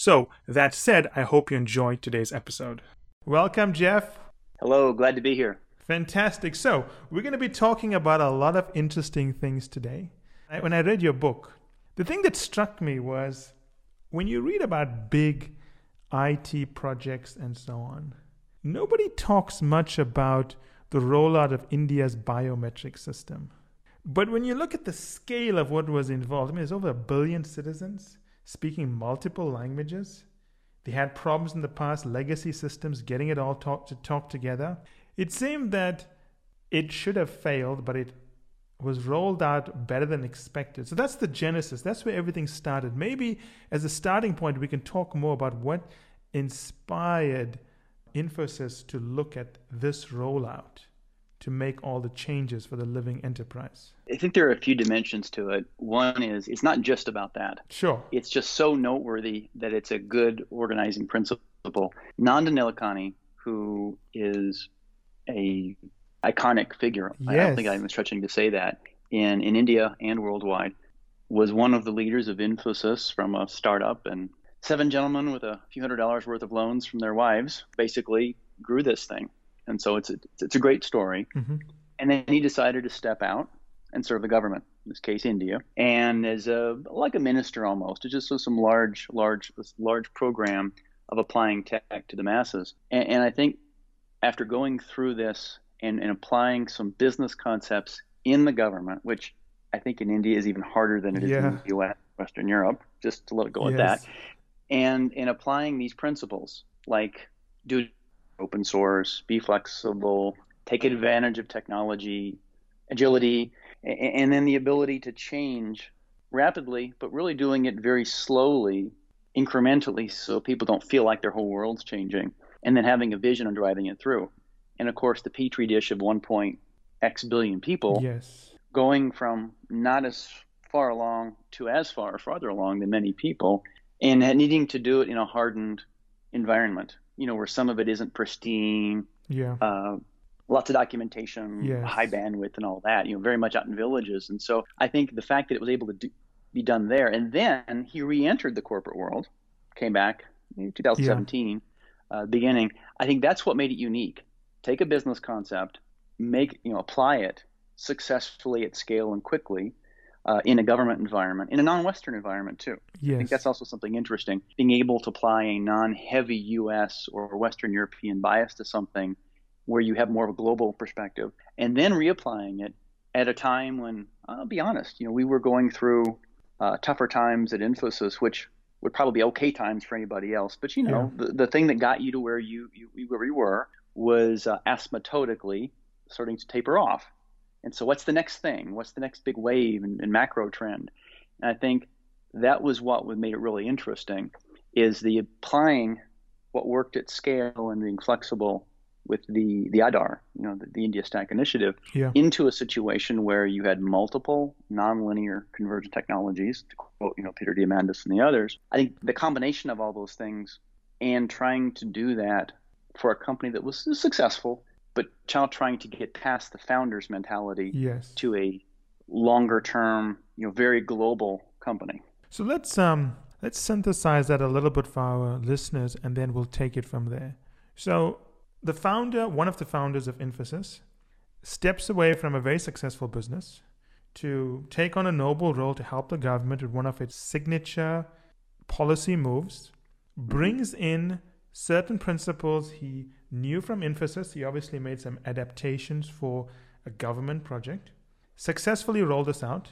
So, that said, I hope you enjoyed today's episode. Welcome, Jeff. Hello, glad to be here. Fantastic. So, we're going to be talking about a lot of interesting things today. When I read your book, the thing that struck me was when you read about big IT projects and so on, nobody talks much about the rollout of India's biometric system. But when you look at the scale of what was involved, I mean, there's over a billion citizens speaking multiple languages. They had problems in the past, legacy systems, getting it all talk to talk together. It seemed that it should have failed, but it was rolled out better than expected. So that's the genesis. That's where everything started. Maybe as a starting point, we can talk more about what inspired Infosys to look at this rollout to make all the changes for the living enterprise? I think there are a few dimensions to it. One is it's not just about that. Sure. It's just so noteworthy that it's a good organizing principle. Nandan Nilekani, who is a iconic figure, yes. I don't think I'm stretching to say that, in, in India and worldwide, was one of the leaders of Infosys from a startup and seven gentlemen with a few hundred dollars worth of loans from their wives basically grew this thing and so it's a, it's a great story. Mm-hmm. And then he decided to step out and serve the government, in this case India, and as a like a minister almost. It just was some large, large, large program of applying tech to the masses. And, and I think after going through this and, and applying some business concepts in the government, which I think in India is even harder than it is yeah. in the U.S., Western Europe, just to let it go yes. at that, and in applying these principles like do open source, be flexible, take advantage of technology, agility, and then the ability to change rapidly, but really doing it very slowly, incrementally, so people don't feel like their whole world's changing, and then having a vision and driving it through. And of course, the petri dish of 1. X billion people, yes. going from not as far along to as far or farther along than many people, and needing to do it in a hardened environment you know, where some of it isn't pristine. Yeah. Uh, lots of documentation, yes. high bandwidth, and all that. You know, very much out in villages. And so I think the fact that it was able to do, be done there, and then he re-entered the corporate world, came back in 2017, yeah. uh, beginning. I think that's what made it unique. Take a business concept, make you know, apply it successfully at scale and quickly, uh, in a government environment, in a non-Western environment too. Yes. I think that's also something interesting. Being able to apply a non-heavy U.S. or Western European bias to something where you have more of a global perspective, and then reapplying it at a time when, I'll be honest, you know, we were going through uh, tougher times at Infosys, which would probably be okay times for anybody else. But you know, yeah. the, the thing that got you to where you, you where you were was uh, asymptotically starting to taper off. And so, what's the next thing? What's the next big wave and, and macro trend? And I think that was what made it really interesting, is the applying what worked at scale and being flexible with the the Aadhaar, you know, the, the India Stack Initiative, yeah. into a situation where you had multiple nonlinear convergent technologies, to quote, you know, Peter Diamandis and the others. I think the combination of all those things and trying to do that for a company that was successful but child trying to get past the founder's mentality yes. to a longer term, you know, very global company. So let's um let's synthesize that a little bit for our listeners and then we'll take it from there. So the founder, one of the founders of Infosys, steps away from a very successful business to take on a noble role to help the government with one of its signature policy moves, brings in certain principles he knew from Infosys. He obviously made some adaptations for a government project, successfully rolled this out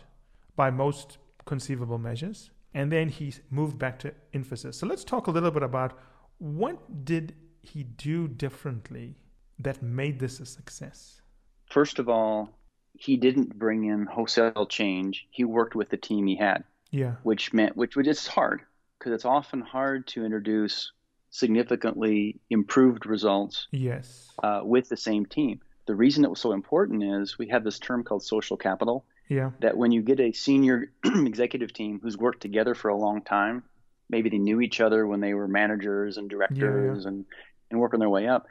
by most conceivable measures, and then he moved back to Infosys. So let's talk a little bit about what did he do differently that made this a success? First of all, he didn't bring in wholesale change. He worked with the team he had. Yeah. Which meant which which is hard because it's often hard to introduce significantly improved results yes. Uh, with the same team. The reason it was so important is we have this term called social capital. Yeah. That when you get a senior executive team who's worked together for a long time, maybe they knew each other when they were managers and directors yeah, and and working their way up.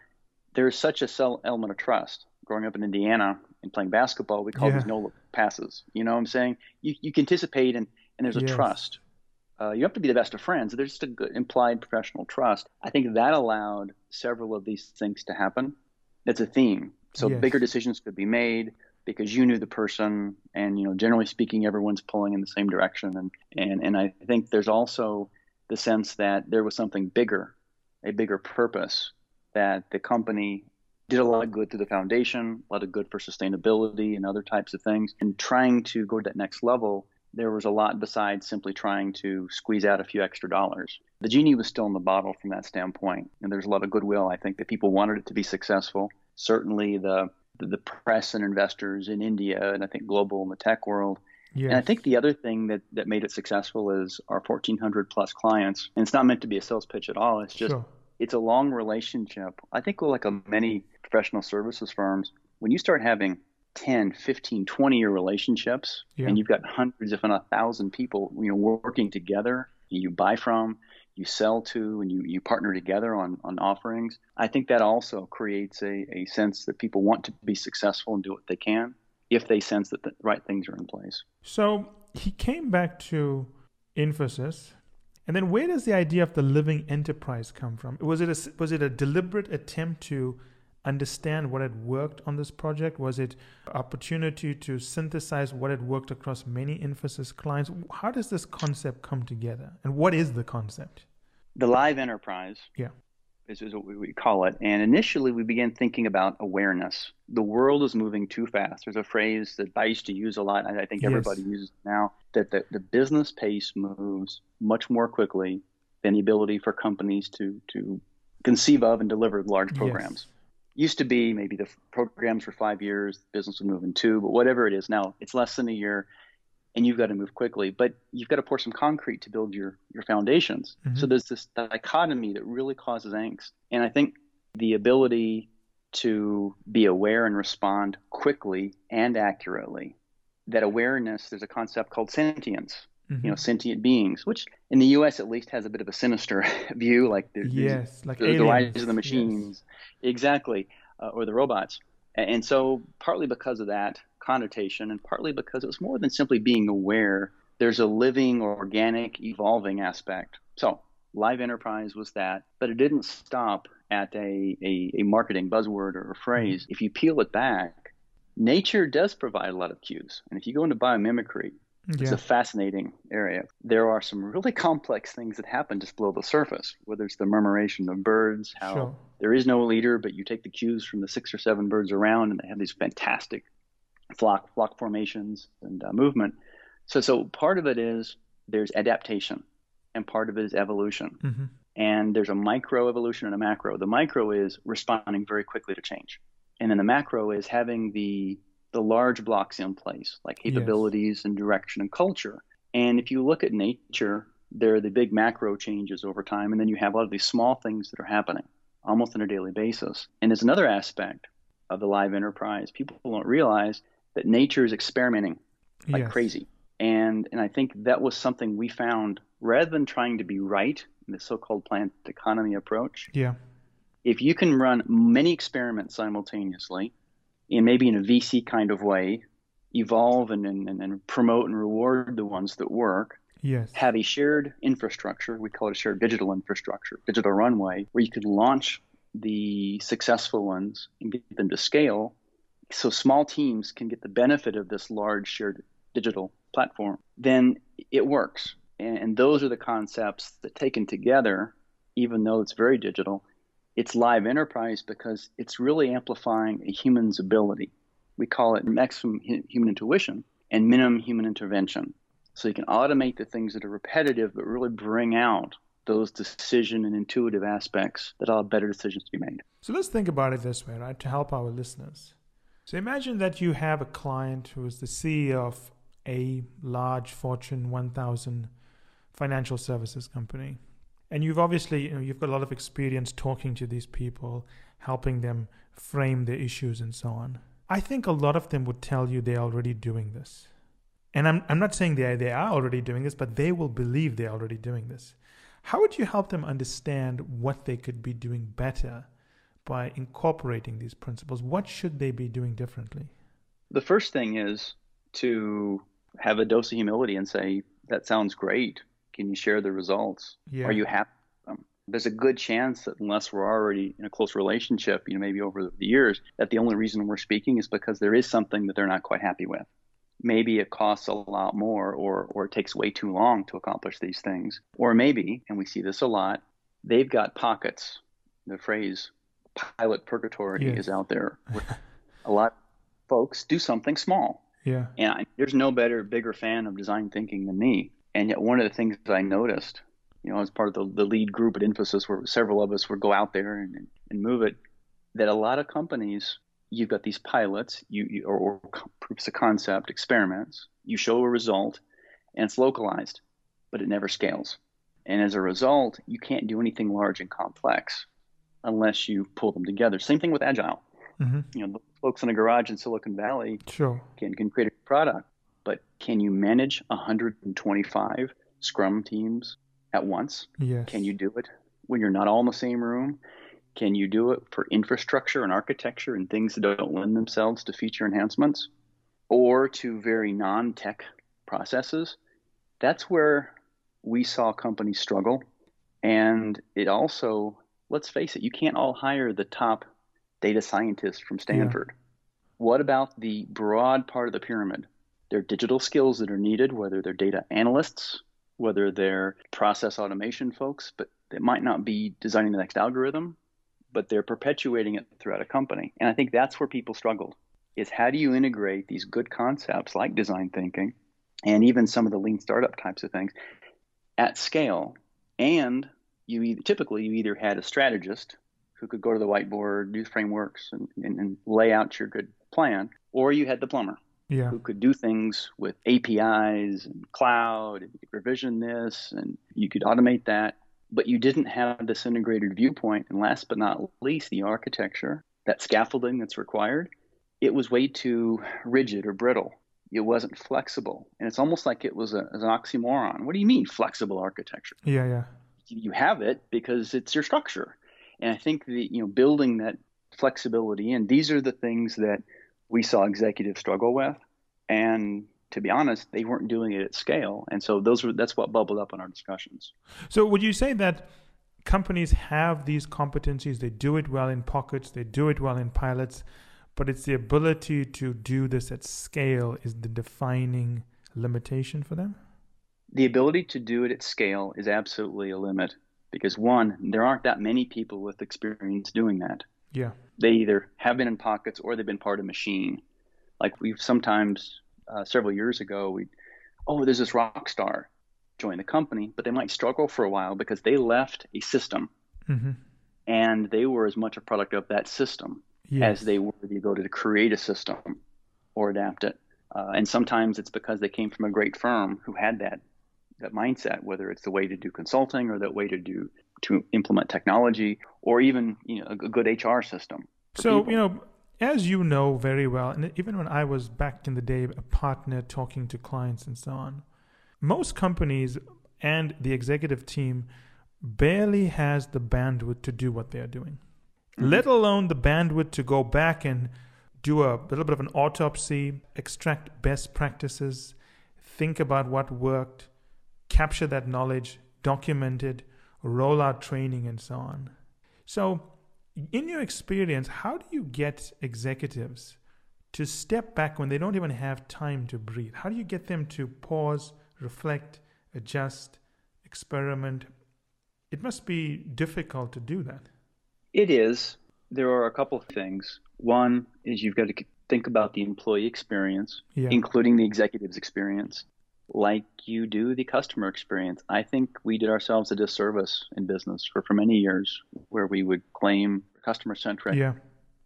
There's such a element of trust. Growing up in Indiana and playing basketball, we call yeah. these no passes. You know what I'm saying? You you can anticipate and and there's a yes. trust. Uh, you have to be the best of friends. There's just a good implied professional trust. I think that allowed several of these things to happen. It's a theme. So yes. bigger decisions could be made because you knew the person, and you know, generally speaking, everyone's pulling in the same direction. And and and I think there's also the sense that there was something bigger, a bigger purpose that the company did a lot of good through the foundation, a lot of good for sustainability and other types of things. And trying to go to that next level, there was a lot besides simply trying to squeeze out a few extra dollars. The genie was still in the bottle from that standpoint, and there's a lot of goodwill. I think that people wanted it to be successful. Certainly, the the press and investors in India, and I think global in the tech world, Yes. And I think the other thing that, that made it successful is our 1,400 plus clients. And it's not meant to be a sales pitch at all. It's just, sure. it's a long relationship. I think like a, many professional services firms, when you start having 10, 15, 20 year relationships yeah. and you've got hundreds, if not a thousand people, you know, working together, you buy from, you sell to, and you, you partner together on, on offerings. I think that also creates a, a sense that people want to be successful and do what they can if they sense that the right things are in place. So he came back to Infosys And then where does the idea of the living enterprise come from? Was it a, was it a deliberate attempt to understand what had worked on this project? Was it opportunity to synthesize what had worked across many Infosys clients? How does this concept come together? And what is the concept? The live enterprise yeah is, is what we call it. And initially, we began thinking about awareness. The world is moving too fast. There's a phrase that I used to use a lot, and I think yes. everybody uses now, that the, the business pace moves much more quickly than the ability for companies to, to conceive of and deliver large programs. Yes. Used to be maybe the programs for five years, business would move in two, but whatever it is now, it's less than a year and you've got to move quickly. But you've got to pour some concrete to build your your foundations. Mm-hmm. So there's this dichotomy that really causes angst. And I think the ability to be aware and respond quickly and accurately. That awareness, there's a concept called sentience. Mm-hmm. You know, sentient beings, which in the U.S. at least has a bit of a sinister view, like there's, yes, like the, the rise of the machines, yes. exactly, uh, or the robots. And so, partly because of that, connotation, and partly because it was more than simply being aware. There's a living, organic, evolving aspect. So, live enterprise was that, but it didn't stop at a, a, a marketing buzzword or a phrase. Mm-hmm. If you peel it back, nature does provide a lot of cues. And if you go into biomimicry, yeah. It's a fascinating area. There are some really complex things that happen just below the surface, whether it's the murmuration of birds, how sure. there is no leader, but you take the cues from the six or seven birds around, and they have these fantastic flock flock formations and uh, movement. So so part of it is there's adaptation, and part of it is evolution. Mm-hmm. And there's a micro evolution and a macro. The micro is responding very quickly to change, and then the macro is having the the large blocks in place, like capabilities yes. and direction and culture. And if you look at nature, there are the big macro changes over time, and then you have a lot of these small things that are happening almost on a daily basis. And there's another aspect of the live enterprise people don't realize that nature is experimenting like yes. crazy. And and I think that was something we found rather than trying to be right in the so-called planned economy approach. Yeah. If you can run many experiments simultaneously, in maybe in a VC kind of way, evolve and, and, and promote and reward the ones that work. Yes. Have a shared infrastructure. We call it a shared digital infrastructure, digital runway, where you can launch the successful ones and get them to scale so small teams can get the benefit of this large shared digital platform, then it works. And, those are the concepts that taken together, even though it's very digital, it's live enterprise because it's really amplifying a human's ability. We call it maximum human intuition and minimum human intervention. So you can automate the things that are repetitive, but really bring out those decision and intuitive aspects that allow better decisions to be made. So let's think about it this way, right, to help our listeners. So imagine that you have a client who is the CEO of a large Fortune 1000 financial services company. And you've obviously, you know, you've got a lot of experience talking to these people, helping them frame their issues and so on. I think a lot of them would tell you they're already doing this. And I'm, I'm not saying they are, they are already doing this, but they will believe they're already doing this. How would you help them understand what they could be doing better by incorporating these principles? What should they be doing differently? The first thing is to have a dose of humility and say, That sounds great. Can you share the results? Yeah. Are you happy? There's a good chance that unless we're already in a close relationship, you know, maybe over the years, that the only reason we're speaking is because there is something that they're not quite happy with. Maybe it costs a lot more or, or it takes way too long to accomplish these things. Or maybe, and we see this a lot, they've got pockets. The phrase pilot purgatory yes. is out there. a lot of folks do something small. Yeah. And I, there's no better, bigger fan of design thinking than me. And yet, one of the things that I noticed, you know, as part of the, the lead group at Infosys, where several of us would go out there and, and move it, that a lot of companies, you've got these pilots, you, you or, or proofs of concept, experiments, you show a result, and it's localized, but it never scales. And as a result, you can't do anything large and complex unless you pull them together. Same thing with Agile. Mm-hmm. You know, the folks in a garage in Silicon Valley sure. can, can create a product, but can you manage 125 Scrum teams at once? Yes. Can you do it when you're not all in the same room? Can you do it for infrastructure and architecture and things that don't lend themselves to feature enhancements or to very non tech processes? That's where we saw companies struggle. And it also, let's face it, you can't all hire the top data scientists from Stanford. Yeah. What about the broad part of the pyramid? There are digital skills that are needed, whether they're data analysts, whether they're process automation folks, but they might not be designing the next algorithm, but they're perpetuating it throughout a company. And I think that's where people struggled is how do you integrate these good concepts like design thinking and even some of the lean startup types of things at scale and you either, typically you either had a strategist who could go to the whiteboard, do frameworks, and, and, and lay out your good plan, or you had the plumber yeah. who could do things with APIs and cloud, and you could revision this, and you could automate that. But you didn't have this integrated viewpoint. And last but not least, the architecture, that scaffolding that's required, it was way too rigid or brittle. It wasn't flexible. And it's almost like it was a, an oxymoron. What do you mean, flexible architecture? Yeah, yeah. You have it because it's your structure. And I think the you know building that flexibility in these are the things that we saw executives struggle with, and to be honest, they weren't doing it at scale, and so those were that's what bubbled up in our discussions. So would you say that companies have these competencies? They do it well in pockets, they do it well in pilots, but it's the ability to do this at scale is the defining limitation for them. The ability to do it at scale is absolutely a limit because one, there aren't that many people with experience doing that. Yeah. They either have been in pockets or they've been part of a machine. Like we've sometimes uh, several years ago, we, oh, there's this rock star join the company, but they might struggle for a while because they left a system, mm-hmm. and they were as much a product of that system yes. as they were the ability to create a system or adapt it. Uh, and sometimes it's because they came from a great firm who had that that mindset, whether it's the way to do consulting or the way to do to implement technology or even you know a, good HR system. So people. you know, as you know very well, and even when I was back in the day a partner talking to clients and so on, most companies and the executive team barely has the bandwidth to do what they are doing, mm-hmm. let alone the bandwidth to go back and do a little bit of an autopsy, extract best practices, think about what worked, capture that knowledge, document it, roll out training, and so on. So, in your experience, how do you get executives to step back when they don't even have time to breathe? How do you get them to pause, reflect, adjust, experiment? It must be difficult to do that. It is. There are a couple of things. One is you've got to think about the employee experience, yeah. including the executive's experience like you do the customer experience. I think we did ourselves a disservice in business for, for many years where we would claim customer centric. Yeah.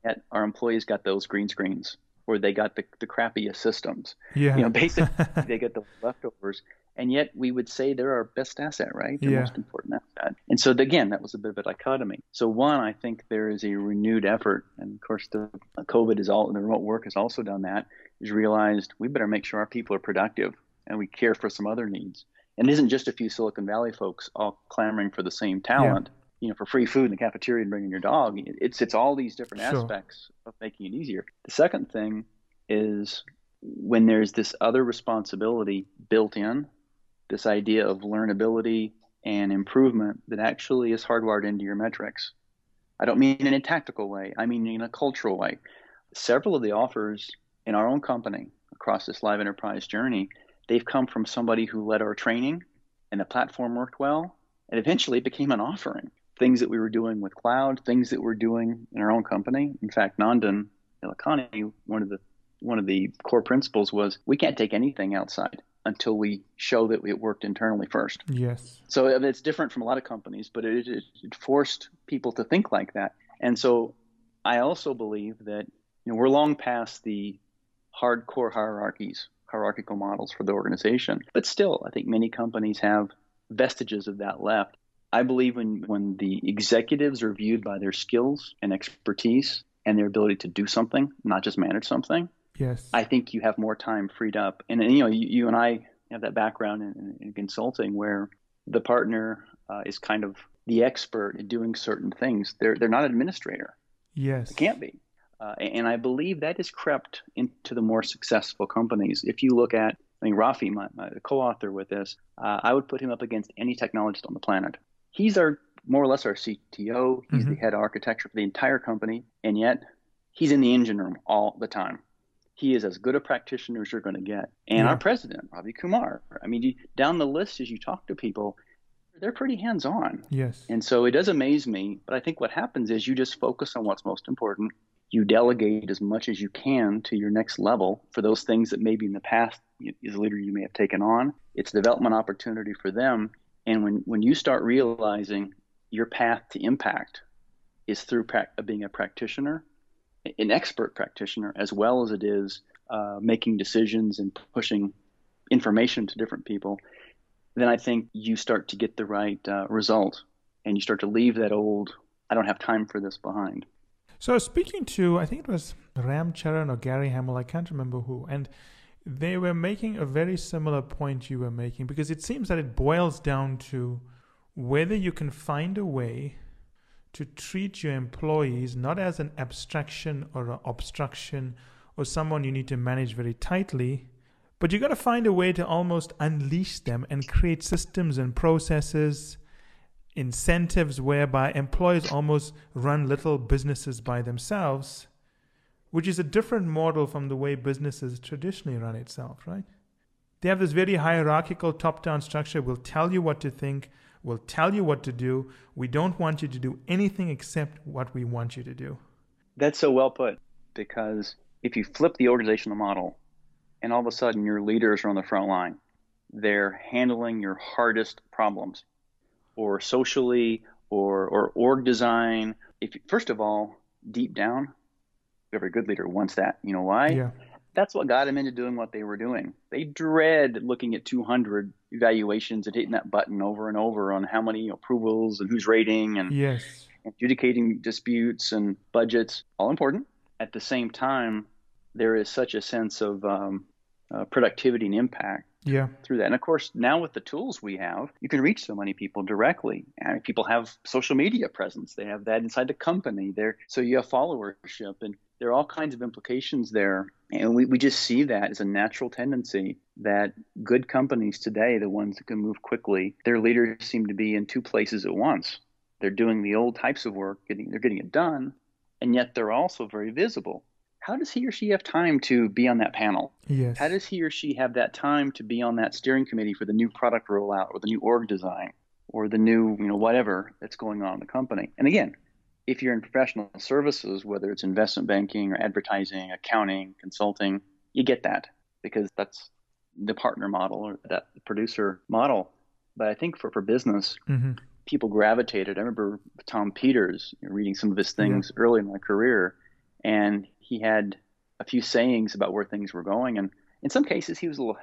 Yet our employees got those green screens or they got the, the crappiest systems. Yeah. You know, basically they get the leftovers and yet we would say they're our best asset, right? The yeah. most important asset. And so again, that was a bit of a dichotomy. So one, I think there is a renewed effort, and of course the COVID is all the remote work has also done that. Is realized we better make sure our people are productive and we care for some other needs. And it isn't just a few Silicon Valley folks all clamoring for the same talent. Yeah. You know, for free food in the cafeteria and bringing your dog. It's it's all these different sure. aspects of making it easier. The second thing is when there's this other responsibility built in this idea of learnability and improvement that actually is hardwired into your metrics. I don't mean in a tactical way, I mean in a cultural way. Several of the offers in our own company across this live enterprise journey, they've come from somebody who led our training and the platform worked well and eventually it became an offering. Things that we were doing with cloud, things that we're doing in our own company. In fact, Nandan Nilekani, one of the one of the core principles was we can't take anything outside until we show that it worked internally first. Yes. So it's different from a lot of companies, but it, it, it forced people to think like that. And so I also believe that you know we're long past the hardcore hierarchies, hierarchical models for the organization, but still, I think many companies have vestiges of that left. I believe when when the executives are viewed by their skills and expertise and their ability to do something, not just manage something, Yes. I think you have more time freed up. And, and you know, you, you, and I have that background in, in consulting where the partner uh, is kind of the expert in doing certain things. They're they're not an administrator. Yes. They can't be. Uh, and I believe that has crept into the more successful companies. If you look at, I mean, Rafee, my, my co-author with this, uh, I would put him up against any technologist on the planet. He's our more or less our CTO. He's mm-hmm. the head of architecture for the entire company, and yet he's in the engine room all the time he is as good a practitioner as you're going to get. And yeah. our president, Ravi Kumar. I mean, you, down the list as you talk to people, they're pretty hands on. Yes. And so it does amaze me. But I think what happens is you just focus on what's most important. You delegate as much as you can to your next level for those things that maybe in the past as a leader you may have taken on. It's development opportunity for them. And when, when you start realizing your path to impact is through pra- being a practitioner, an expert practitioner as well as it is uh, making decisions and pushing information to different people, then I think you start to get the right uh, result and you start to leave that old, I don't have time for this behind. So, speaking to, I think it was Ram Charan or Gary Hamel, I can't remember who, and they were making a very similar point you were making because it seems that it boils down to whether you can find a way to treat your employees not as an abstraction or an obstruction or someone you need to manage very tightly, but you've got to find a way to almost unleash them and create systems and processes, incentives whereby employees almost run little businesses by themselves, which is a different model from the way businesses traditionally run itself, right? They have this very hierarchical top down structure, will tell you what to think, We'll tell you what to do. We don't want you to do anything except what we want you to do. That's so well put because if you flip the organizational model and all of a sudden your leaders are on the front line, they're handling your hardest problems or socially or, or org design. If first of all, deep down, every good leader wants that. You know why? Yeah that's what got them into doing what they were doing. They dread looking at 200 evaluations and hitting that button over and over on how many approvals and who's rating and yes. adjudicating disputes and budgets. All important. At the same time, there is such a sense of um, uh, productivity and impact yeah. through that. And of course, now with the tools we have, you can reach so many people directly. And people have social media presence. They have that inside the company. There, so you have followership, and there are all kinds of implications there. And we, we just see that as a natural tendency that good companies today, the ones that can move quickly, their leaders seem to be in two places at once. They're doing the old types of work, getting they're getting it done, and yet they're also very visible. How does he or she have time to be on that panel? Yes. How does he or she have that time to be on that steering committee for the new product rollout or the new org design or the new, you know, whatever that's going on in the company? And again, if you're in professional services, whether it's investment banking or advertising, accounting, consulting, you get that because that's the partner model or that producer model. But I think for, for business, mm-hmm. people gravitated. I remember Tom Peters you know, reading some of his things yeah. early in my career, and he had a few sayings about where things were going. And in some cases, he was a little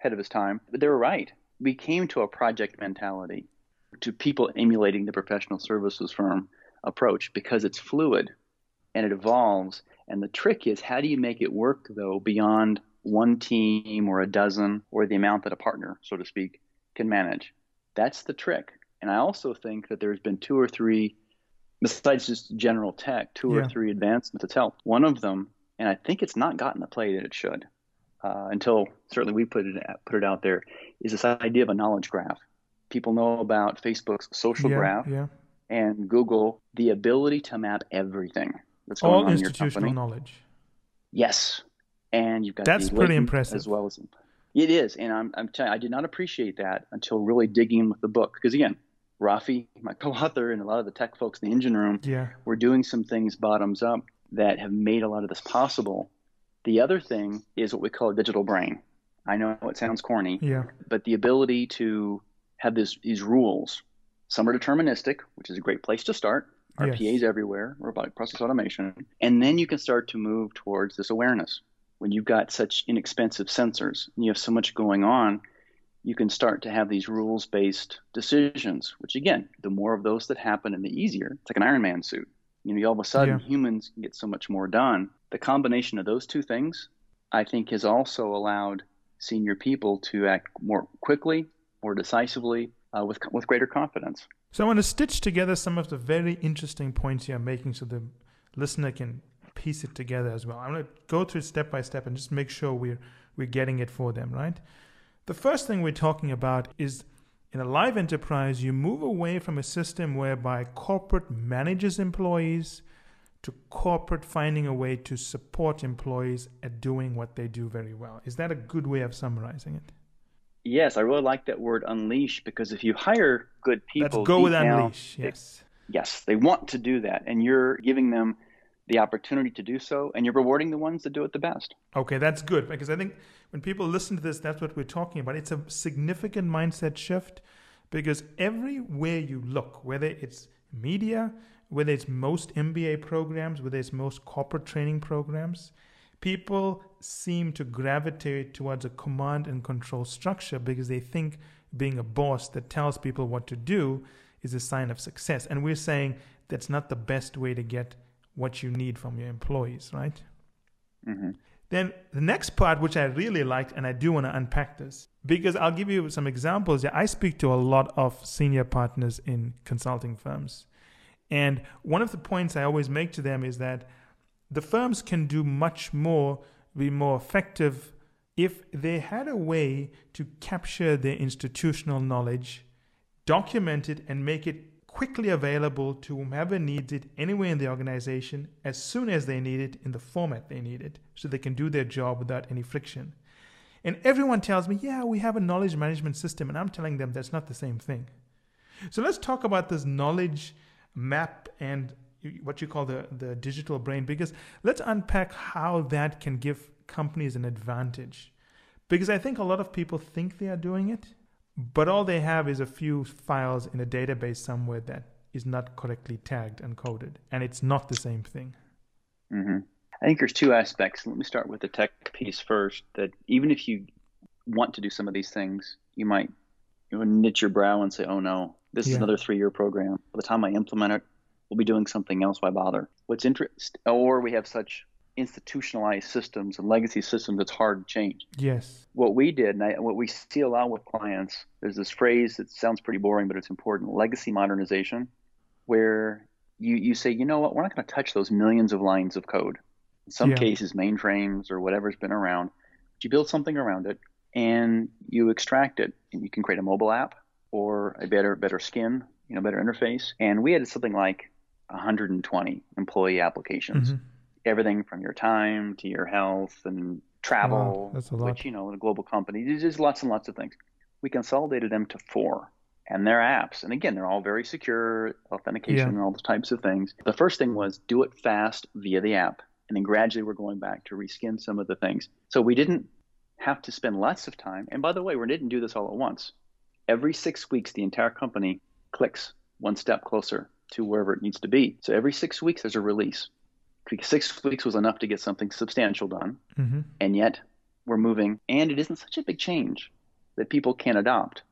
ahead of his time, but they were right. we came to a project mentality, to people emulating the professional services firm approach because it's fluid and it evolves. And the trick is how do you make it work, though, beyond one team or a dozen or the amount that a partner, so to speak, can manage? That's the trick. And I also think that there's been two or three, besides just general tech, two yeah. or three advancements that's helped. One of them, and I think it's not gotten the play that it should, uh, until certainly we put it put it out there, is this idea of a knowledge graph. People know about Facebook's social yeah, graph yeah. and Google, the ability to map everything that's going All on institutional in your company. knowledge. Yes, and you've got that's pretty impressive as well as it is, and I'm, I'm telling you, I did not appreciate that until really digging with the book because again, Rafee, my co-author, and a lot of the tech folks in the engine room, yeah. we're doing some things bottoms up that have made a lot of this possible. The other thing is what we call a digital brain. I know it sounds corny, yeah. but the ability to have this, these rules. Some are deterministic, which is a great place to start. RPAs yes. everywhere, robotic process automation, and then you can start to move towards this awareness. When you've got such inexpensive sensors and you have so much going on, you can start to have these rules based decisions, which again, the more of those that happen and the easier. It's like an Iron Man suit. You know, all of a sudden yeah. humans can get so much more done. The combination of those two things, I think, has also allowed senior people to act more quickly, more decisively, uh, with with greater confidence. So I want to stitch together some of the very interesting points you're making, so the listener can piece it together as well. I'm going to go through step by step and just make sure we're we're getting it for them, right? The first thing we're talking about is in a live enterprise, you move away from a system whereby corporate manages employees to corporate finding a way to support employees at doing what they do very well. Is that a good way of summarizing it? Yes, I really like that word unleash because if you hire good people, let's go with unleash. Yes. They, yes, they want to do that, and you're giving them the opportunity to do so, and you're rewarding the ones that do it the best. Okay, that's good because I think when people listen to this, that's what we're talking about. It's a significant mindset shift because everywhere you look, whether it's media, whether it's most MBA programs, whether it's most corporate training programs, people seem to gravitate towards a command and control structure because they think being a boss that tells people what to do is a sign of success. And we're saying that's not the best way to get what you need from your employees, right? Mm-hmm. Then the next part, which I really liked, and I do want to unpack this because I'll give you some examples. I speak to a lot of senior partners in consulting firms. And one of the points I always make to them is that the firms can do much more, be more effective if they had a way to capture their institutional knowledge, document it, and make it quickly available to whomever needs it anywhere in the organization as soon as they need it in the format they need it so they can do their job without any friction. And everyone tells me, yeah, we have a knowledge management system. And I'm telling them that's not the same thing. So let's talk about this knowledge map and what you call the, the digital brain, because let's unpack how that can give companies an advantage. Because I think a lot of people think they are doing it, but all they have is a few files in a database somewhere that is not correctly tagged and coded, and it's not the same thing. Mm-hmm. I think there's two aspects. Let me start with the tech piece first. That even if you want to do some of these things, you might you know, knit your brow and say, "Oh no, this yeah. is another three-year program. By the time I implement it, we'll be doing something else. Why bother?" What's interest, or we have such institutionalized systems and legacy systems that's hard to change. Yes. What we did, and I, what we see a lot with clients, there's this phrase that sounds pretty boring, but it's important legacy modernization, where you, you say, you know what, we're not going to touch those millions of lines of code. In some yeah. cases, mainframes or whatever's been around, but you build something around it and you extract it. And you can create a mobile app or a better, better skin, you know, better interface. And we had something like 120 employee applications. Mm-hmm everything from your time to your health and travel, wow, which, you know, in a global company, there's just lots and lots of things. We consolidated them to four and their apps. And again, they're all very secure, authentication, yeah. and all those types of things. The first thing was do it fast via the app. And then gradually we're going back to reskin some of the things. So we didn't have to spend lots of time. And by the way, we didn't do this all at once. Every six weeks, the entire company clicks one step closer to wherever it needs to be. So every six weeks, there's a release six weeks was enough to get something substantial done. Mm-hmm. And yet we're moving, and it isn't such a big change. that people can adopt.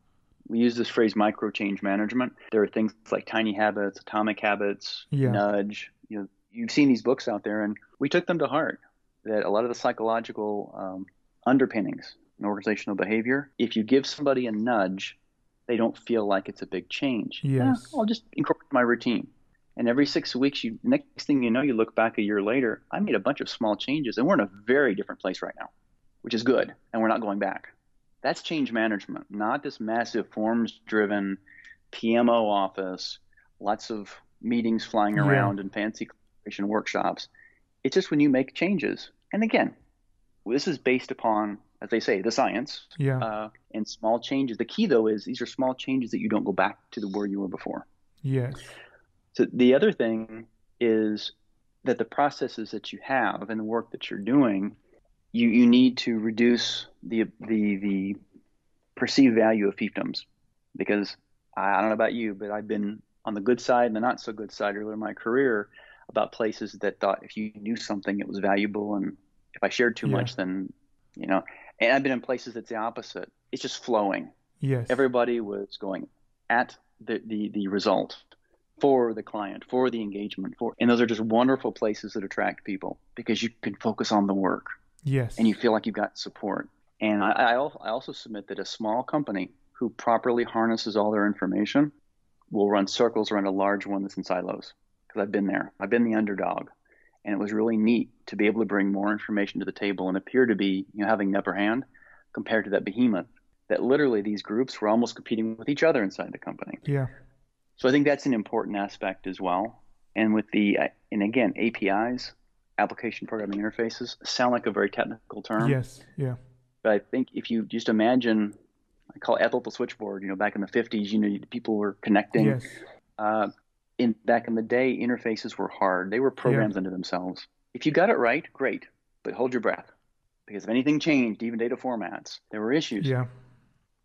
We use this phrase micro change management. There are things like tiny habits, atomic habits, yeah. nudge. You know, you've seen these books out there, and we took them to heart. That a lot of the psychological um, underpinnings in organizational behavior, if you give somebody a nudge, they don't feel like it's a big change. Yes. Yeah, I'll just incorporate my routine. And every six weeks, you next thing you know, you look back a year later. I made a bunch of small changes, and we're in a very different place right now, which is good. And we're not going back. That's change management, not this massive forms-driven PMO office, lots of meetings flying around and fancy collaboration workshops. It's just when you make changes. And again, this is based upon, as they say, the science. Yeah. Uh, and small changes. The key though is these are small changes that you don't go back to the where you were before. Yes. So the other thing is that the processes that you have and the work that you're doing, you, you need to reduce the the the perceived value of fiefdoms because I, I don't know about you, but I've been on the good side and the not so good side earlier in my career about places that thought if you knew something it was valuable and if I shared too yeah. much then you know and I've been in places that's the opposite. It's just flowing. Yes. Everybody was going at the, the, the result for the client, for the engagement, for and those are just wonderful places that attract people because you can focus on the work. Yes. And you feel like you've got support. And I, I also submit that a small company who properly harnesses all their information will run circles around a large one that's in silos. Because I've been there. I've been the underdog. And it was really neat to be able to bring more information to the table and appear to be, you know, having the upper hand compared to that behemoth that literally these groups were almost competing with each other inside the company. Yeah. So I think that's an important aspect as well. And with the, and again, APIs, application programming interfaces, sound like a very technical term. Yes, yeah. But I think if you just imagine, I call it the switchboard. You know, back in the '50s, you know, people were connecting. Yes. Uh, in back in the day, interfaces were hard. They were programs yeah. unto themselves. If you got it right, great. But hold your breath, because if anything changed, even data formats, there were issues. Yeah.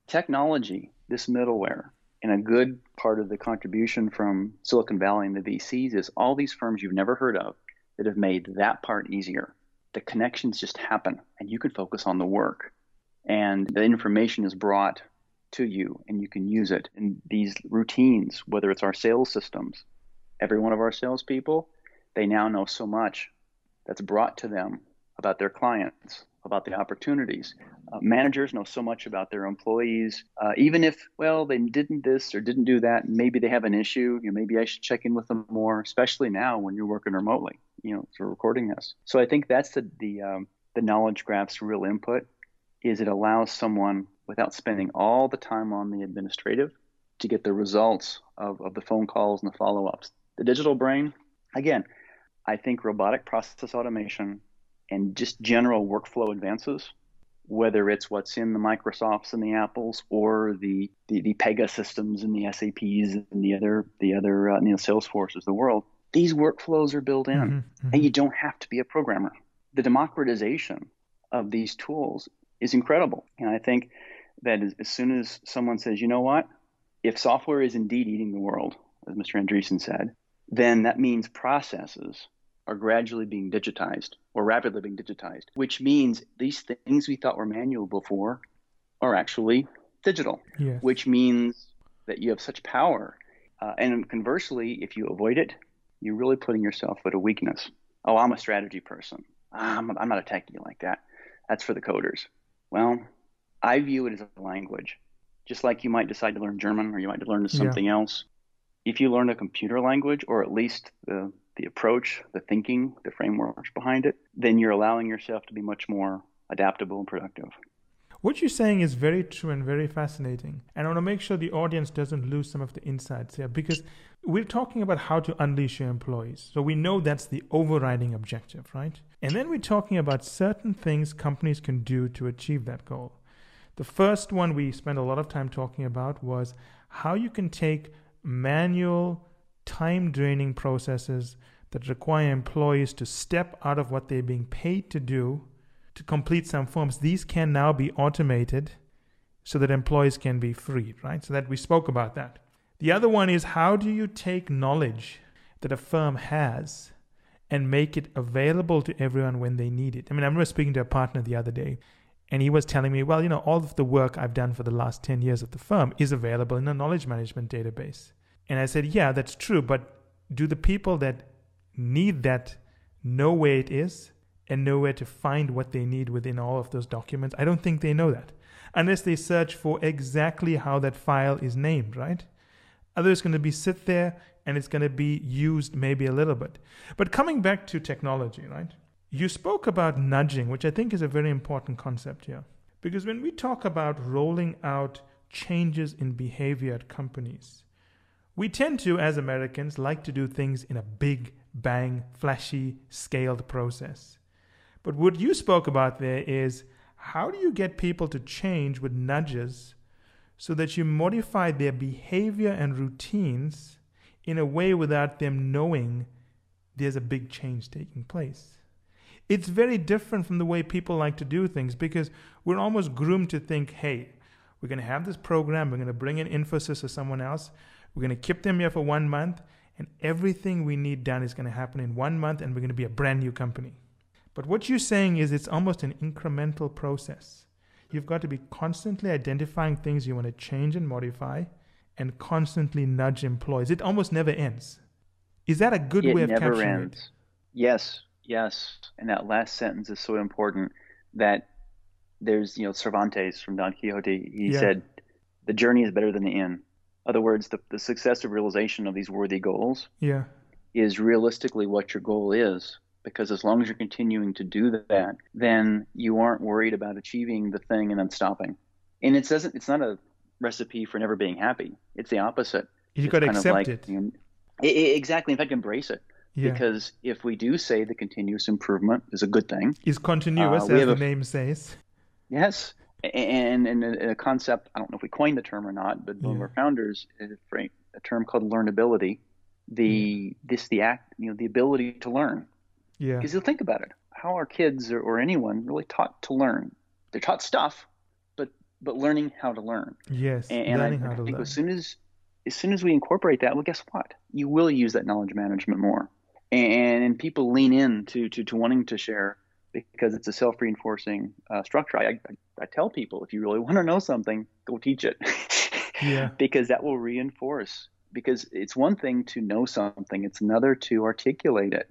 Technology, this middleware, and a good part of the contribution from Silicon Valley and the VCs is all these firms you've never heard of that have made that part easier. The connections just happen and you can focus on the work. And the information is brought to you and you can use it. And these routines, whether it's our sales systems, every one of our salespeople, they now know so much that's brought to them about their clients, about the opportunities. Uh, managers know so much about their employees. Uh, even if, well, they didn't this or didn't do that, maybe they have an issue. You know, maybe I should check in with them more, especially now when you're working remotely. You know, for recording this. So I think that's the the um, the knowledge graph's real input is it allows someone without spending all the time on the administrative to get the results of, of the phone calls and the follow-ups. The digital brain, again, I think robotic process automation and just general workflow advances, whether it's what's in the Microsofts and the Apples or the, the, the Pegasystems and the SAPs and the other the other uh, you know, Salesforces of the world, these workflows are built in, mm-hmm, mm-hmm. and you don't have to be a programmer. The democratization of these tools is incredible, and I think that as, as soon as someone says, you know what, if software is indeed eating the world, as Mr. Andreessen said, then that means processes are gradually being digitized or rapidly being digitized, which means these things we thought were manual before are actually digital, yes. which means that you have such power. Uh, and conversely, if you avoid it, you're really putting yourself at a weakness. Oh, I'm a strategy person. I'm, I'm not a techie like that. That's for the coders. Well, I view it as a language. Just like you might decide to learn German or you might learn something yeah. else. If you learn a computer language, or at least the the approach, the thinking, the frameworks behind it, then you're allowing yourself to be much more adaptable and productive. What you're saying is very true and very fascinating. And I want to make sure the audience doesn't lose some of the insights here because we're talking about how to unleash your employees. So we know that's the overriding objective, right? And then we're talking about certain things companies can do to achieve that goal. The first one we spent a lot of time talking about was how you can take manual time draining processes that require employees to step out of what they're being paid to do to complete some forms. These can now be automated so that employees can be freed, right? So that we spoke about that. The other one is how do you take knowledge that a firm has and make it available to everyone when they need it? I mean, I remember speaking to a partner the other day, And he was telling me, well, you know, all of the work I've done for the last 10 years at the firm is available in a knowledge management database. And I said, yeah, that's true. But do the people that need that know where it is and know where to find what they need within all of those documents? I don't think they know that unless they search for exactly how that file is named, right? Others going to be sit there and it's going to be used maybe a little bit. But coming back to technology, right? You spoke about nudging, which I think is a very important concept here. Because when we talk about rolling out changes in behavior at companies, we tend to, as Americans, like to do things in a big, bang, flashy, scaled process. But what you spoke about there is how do you get people to change with nudges so that you modify their behavior and routines in a way without them knowing there's a big change taking place. It's very different from the way people like to do things because we're almost groomed to think, hey, we're going to have this program, we're going to bring in Infosys or someone else, we're going to keep them here for one month, and everything we need done is going to happen in one month, and we're going to be a brand new company. But what you're saying is it's almost an incremental process. You've got to be constantly identifying things you want to change and modify and constantly nudge employees. It almost never ends. Is that a good it way of never capturing ends. it? Yes, yes. And that last sentence is so important that there's, you know, Cervantes from Don Quixote, he yeah. said, the journey is better than the end. In other words, the, the success of realization of these worthy goals yeah. is realistically what your goal is because as long as you're continuing to do that, then you aren't worried about achieving the thing and then stopping. And it doesn't. It's not a recipe for never being happy. It's the opposite. You got to accept like, it. You know, it, it. Exactly. In fact, embrace it. Yeah. Because if we do say the continuous improvement is a good thing, is continuous, uh, as the a, name says. Yes, and and a, a, concept. I don't know if we coined the term or not, but yeah. one of our founders a term called learnability. The this the act, you know, the ability to learn. Yeah. Because you think about it, how are kids or, or anyone really taught to learn? They're taught stuff, but but learning how to learn. Yes. And, learning I, how to think learn. as soon as as soon as we incorporate that, well, guess what? You will use that knowledge management more, and, and people lean in to, to, to wanting to share because it's a self-reinforcing uh, structure. I, I, I tell people if you really want to know something, go teach it. yeah. Because that will reinforce. Because it's one thing to know something; it's another to articulate it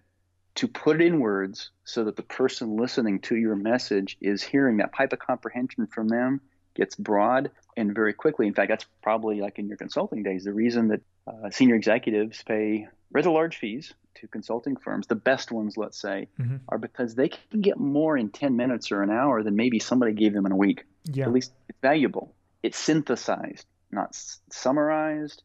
to put it in words so that the person listening to your message is hearing that pipe of comprehension from them gets broad and very quickly. In fact, that's probably like in your consulting days, the reason that uh, senior executives pay rather large fees to consulting firms, the best ones, let's say, mm-hmm. are because they can get more in 10 minutes or an hour than maybe somebody gave them in a week. Yeah. At least it's valuable. It's synthesized, not s- summarized,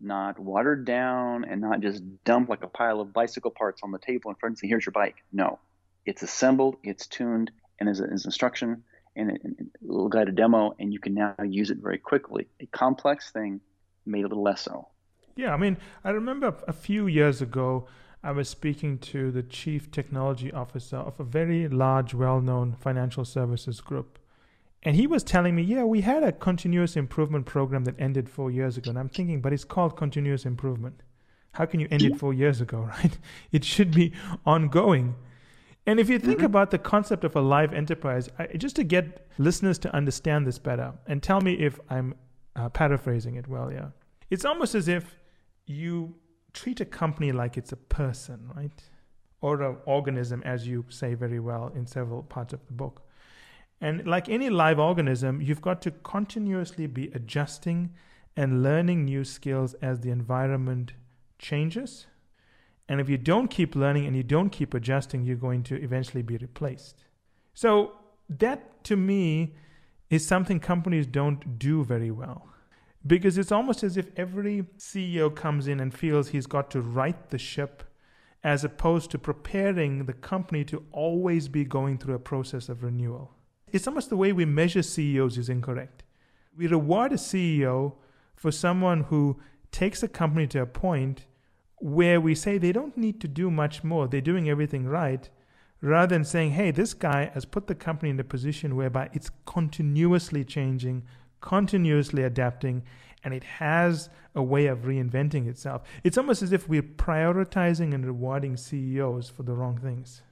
not watered down and not just dumped like a pile of bicycle parts on the table in front and say, here's your bike. No, it's assembled, it's tuned, and as, an instruction and a little guided demo, and you can now use it very quickly. A complex thing made a little less so. Yeah, I mean, I remember a few years ago, I was speaking to the chief technology officer of a very large, well known financial services group. And he was telling me, yeah, we had a continuous improvement program that ended four years ago. And I'm thinking, but it's called continuous improvement. How can you end it four years ago, right? It should be ongoing. And if you think mm-hmm. about the concept of a live enterprise, I, just to get listeners to understand this better, and tell me if I'm uh, paraphrasing it well, yeah. It's almost as if you treat a company like it's a person, right? Or an organism, as you say very well in several parts of the book. And like any live organism, you've got to continuously be adjusting and learning new skills as the environment changes. And if you don't keep learning and you don't keep adjusting, you're going to eventually be replaced. So, that to me is something companies don't do very well. Because it's almost as if every CEO comes in and feels he's got to right the ship as opposed to preparing the company to always be going through a process of renewal. It's almost the way we measure CEOs is incorrect. We reward a CEO for someone who takes a company to a point where we say they don't need to do much more, they're doing everything right, rather than saying, hey, this guy has put the company in a position whereby it's continuously changing, continuously adapting, and it has a way of reinventing itself. It's almost as if we're prioritizing and rewarding CEOs for the wrong things.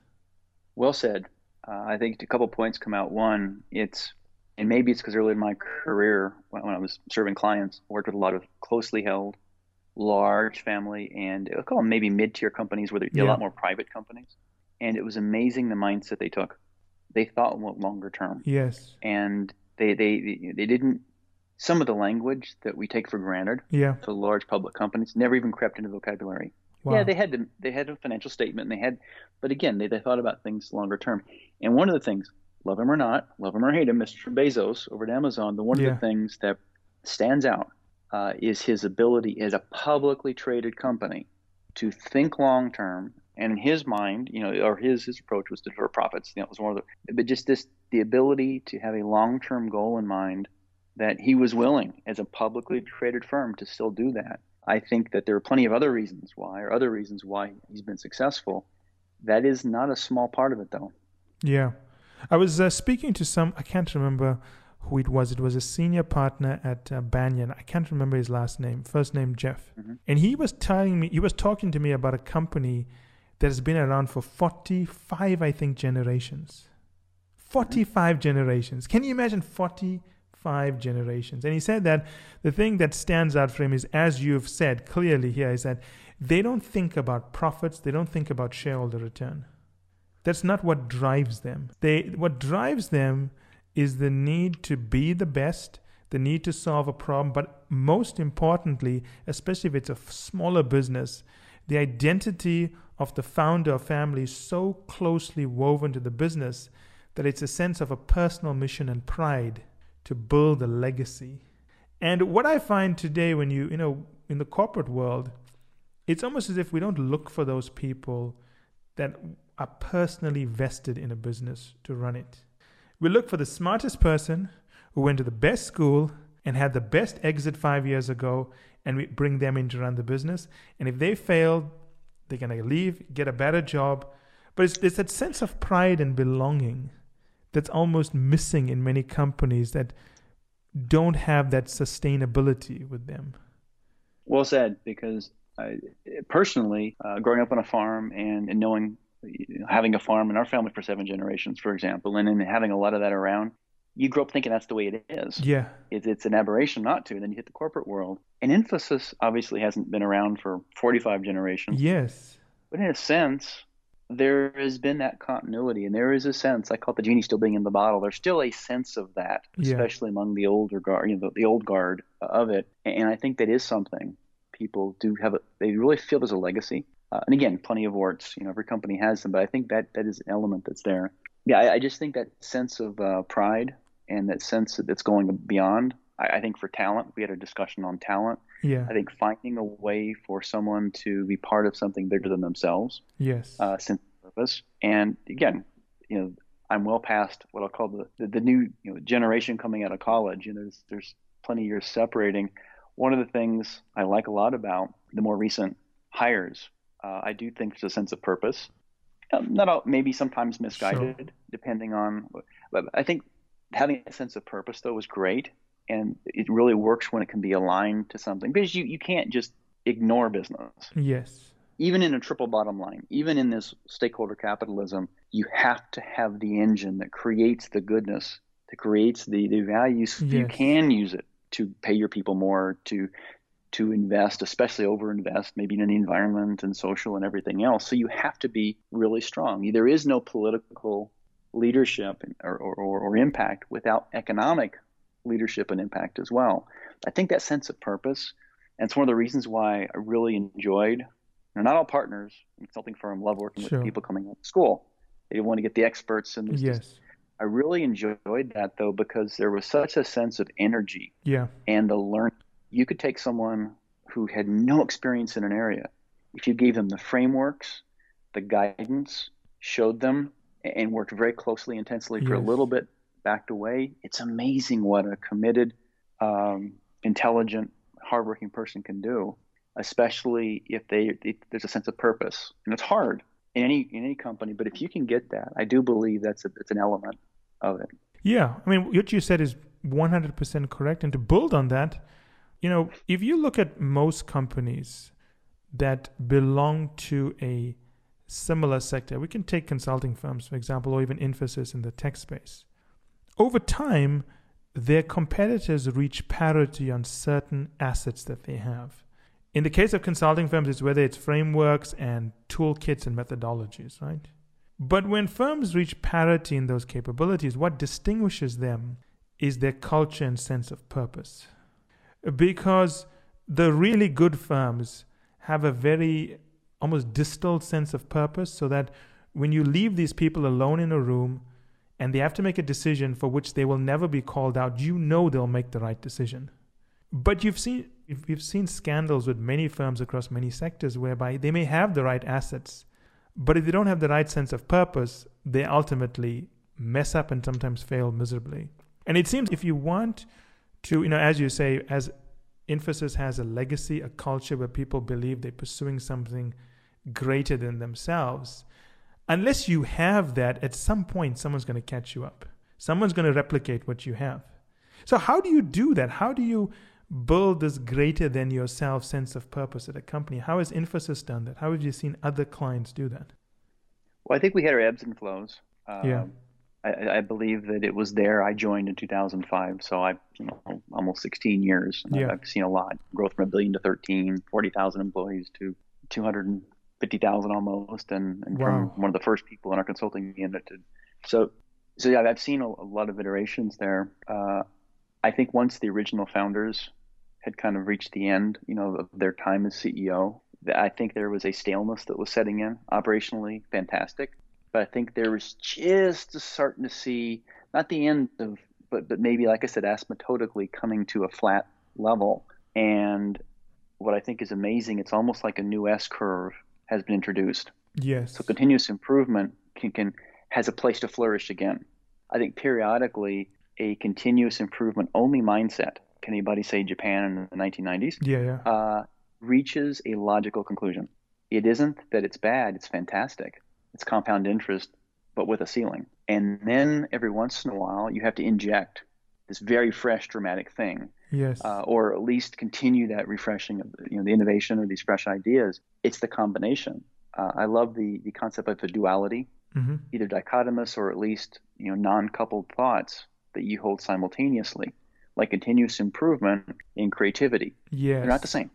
Well said. uh, I think a couple points come out. One, it's and maybe it's because early in my career when, when I was serving clients, I worked with a lot of closely held, large family, and I'll call them maybe mid-tier companies where they're yeah. a lot more private companies. And it was amazing the mindset they took. They thought longer term. Yes. And they they they didn't. Some of the language that we take for granted yeah. to large public companies never even crept into vocabulary. Wow. Yeah, they had to, they had a financial statement, and they had, but again, they, they thought about things longer term. And one of the things, love him or not, love him or hate him, Mr. Bezos over at Amazon, the one yeah. of the things that stands out uh, is his ability as a publicly traded company to think long term. And in his mind, you know, or his his approach was to defer profits. You know, was one of the, but just this the ability to have a long term goal in mind that he was willing as a publicly traded firm to still do that. I think that there are plenty of other reasons why, or other reasons why he's been successful. That is not a small part of it, though. Yeah. I was uh, speaking to some, I can't remember who it was. It was a senior partner at uh, Banyan. I can't remember his last name, first name Jeff. Mm-hmm. And he was telling me, he was talking to me about a company that has been around for 45, I think, generations. 45 mm-hmm. generations. Can you imagine 45 generations? And he said that the thing that stands out for him is, as you've said clearly here, is that they don't think about profits, they don't think about shareholder return. That's not what drives them. They what drives them is the need to be the best, the need to solve a problem, but most importantly, especially if it's a smaller business, the identity of the founder or family is so closely woven to the business that it's a sense of a personal mission and pride to build a legacy. And what I find today when you, you know, in the corporate world, it's almost as if we don't look for those people that are personally vested in a business to run it. We look for the smartest person who went to the best school and had the best exit five years ago, and we bring them in to run the business. And if they fail, they're going to leave, get a better job. But it's, it's that sense of pride and belonging that's almost missing in many companies that don't have that sustainability with them. Well said, because I, personally, uh, growing up on a farm and, and knowing having a farm in our family for seven generations, for example, and then having a lot of that around, you grow up thinking that's the way it is. Yeah. It's, it's an aberration not to. And then you hit the corporate world. And Infosys obviously hasn't been around for 45 generations. Yes. But in a sense, there has been that continuity. And there is a sense, I call it the genie still being in the bottle. There's still a sense of that, especially yeah. among the older guard, you know, the, the old guard of it. And I think that is something people do have, a, they really feel there's a legacy. Uh, and again, plenty of warts. You know, every company has them, but I think that that is an element that's there. Yeah, I, I just think that sense of uh, pride and that sense that's going beyond. I, I, think for talent, we had a discussion on talent. Yeah. I think finding a way for someone to be part of something bigger than themselves. Yes. Uh, sense of purpose. And again, you know, I'm well past what I'll call the, the, the new you know generation coming out of college. You know, there's there's plenty of years separating. One of the things I like a lot about the more recent hires uh, I do think there's a sense of purpose. Um, not all, maybe sometimes misguided, sure. depending on. But I think having a sense of purpose though is great, and it really works when it can be aligned to something because you you can't just ignore business. Yes. Even in a triple bottom line, even in this stakeholder capitalism, you have to have the engine that creates the goodness, that creates the, the value so yes. you can use it to pay your people more, to to invest, especially overinvest, maybe in the environment and social and everything else. So you have to be really strong. There is no political leadership or, or, or impact without economic leadership and impact as well. I think that sense of purpose, and it's one of the reasons why I really enjoyed. They're not all partners. Consulting firm love working sure. with people coming out of school. They want to get the experts and yes. I really enjoyed that though because there was such a sense of energy. Yeah. And the learn you could take someone who had no experience in an area, if you gave them the frameworks, the guidance, showed them, and worked very closely, intensely for yes. a little bit, backed away, it's amazing what a committed, um, intelligent, hardworking person can do, especially if they if there's a sense of purpose. And it's hard in any in any company, but if you can get that, I do believe that's a, it's an element of it. Yeah, I mean, what you said is 100% correct, and to build on that you know, if you look at most companies that belong to a similar sector. We can take consulting firms, for example, or even Infosys in the tech space. Over time, their competitors reach parity on certain assets that they have. In the case of consulting firms, it's whether it's frameworks and toolkits and methodologies, right? But when firms reach parity in those capabilities, what distinguishes them is their culture and sense of purpose. Because the really good firms have a very almost distilled sense of purpose so that when you leave these people alone in a room and they have to make a decision for which they will never be called out, you know they'll make the right decision. But you've seen we've seen scandals with many firms across many sectors whereby they may have the right assets, but if they don't have the right sense of purpose, they ultimately mess up and sometimes fail miserably. And it seems if you want to, you know, as you say, as Infosys has a legacy, a culture where people believe they're pursuing something greater than themselves. Unless you have that, at some point, someone's going to catch you up. Someone's going to replicate what you have. So, how do you do that? How do you build this greater than yourself sense of purpose at a company? How has Infosys done that? How have you seen other clients do that? Well, I think we had our ebbs and flows. Um, yeah. I, I, believe that it was there. I joined in 2005, so I, you know, almost 16 years. Yeah. I've seen a lot growth from a billion to 13, 40,000 employees to 250,000 almost, and, and wow. from one of the first people in our consulting unit. To, so, so yeah, I've seen a, a lot of iterations there. Uh, I think once the original founders had kind of reached the end, you know, of their time as CEO, I think there was a staleness that was setting in operationally. Fantastic but I think there was just starting to see not the end of, but but maybe like I said, asymptotically coming to a flat level. And what I think is amazing, it's almost like a new S curve has been introduced. Yes. So continuous improvement can, can has a place to flourish again. I think periodically a continuous improvement only mindset. Can anybody say Japan in the 1990s? Yeah, yeah. Uh, reaches a logical conclusion. It isn't that it's bad; it's fantastic. It's compound interest, but with a ceiling. And then every once in a while, you have to inject this very fresh, dramatic thing. Yes. Uh, or at least continue that refreshing of you know the innovation or these fresh ideas. It's the combination. Uh, I love the the concept of a duality, mm-hmm. either dichotomous or at least you know non-coupled thoughts that you hold simultaneously, like continuous improvement in creativity. Yes. They're not the same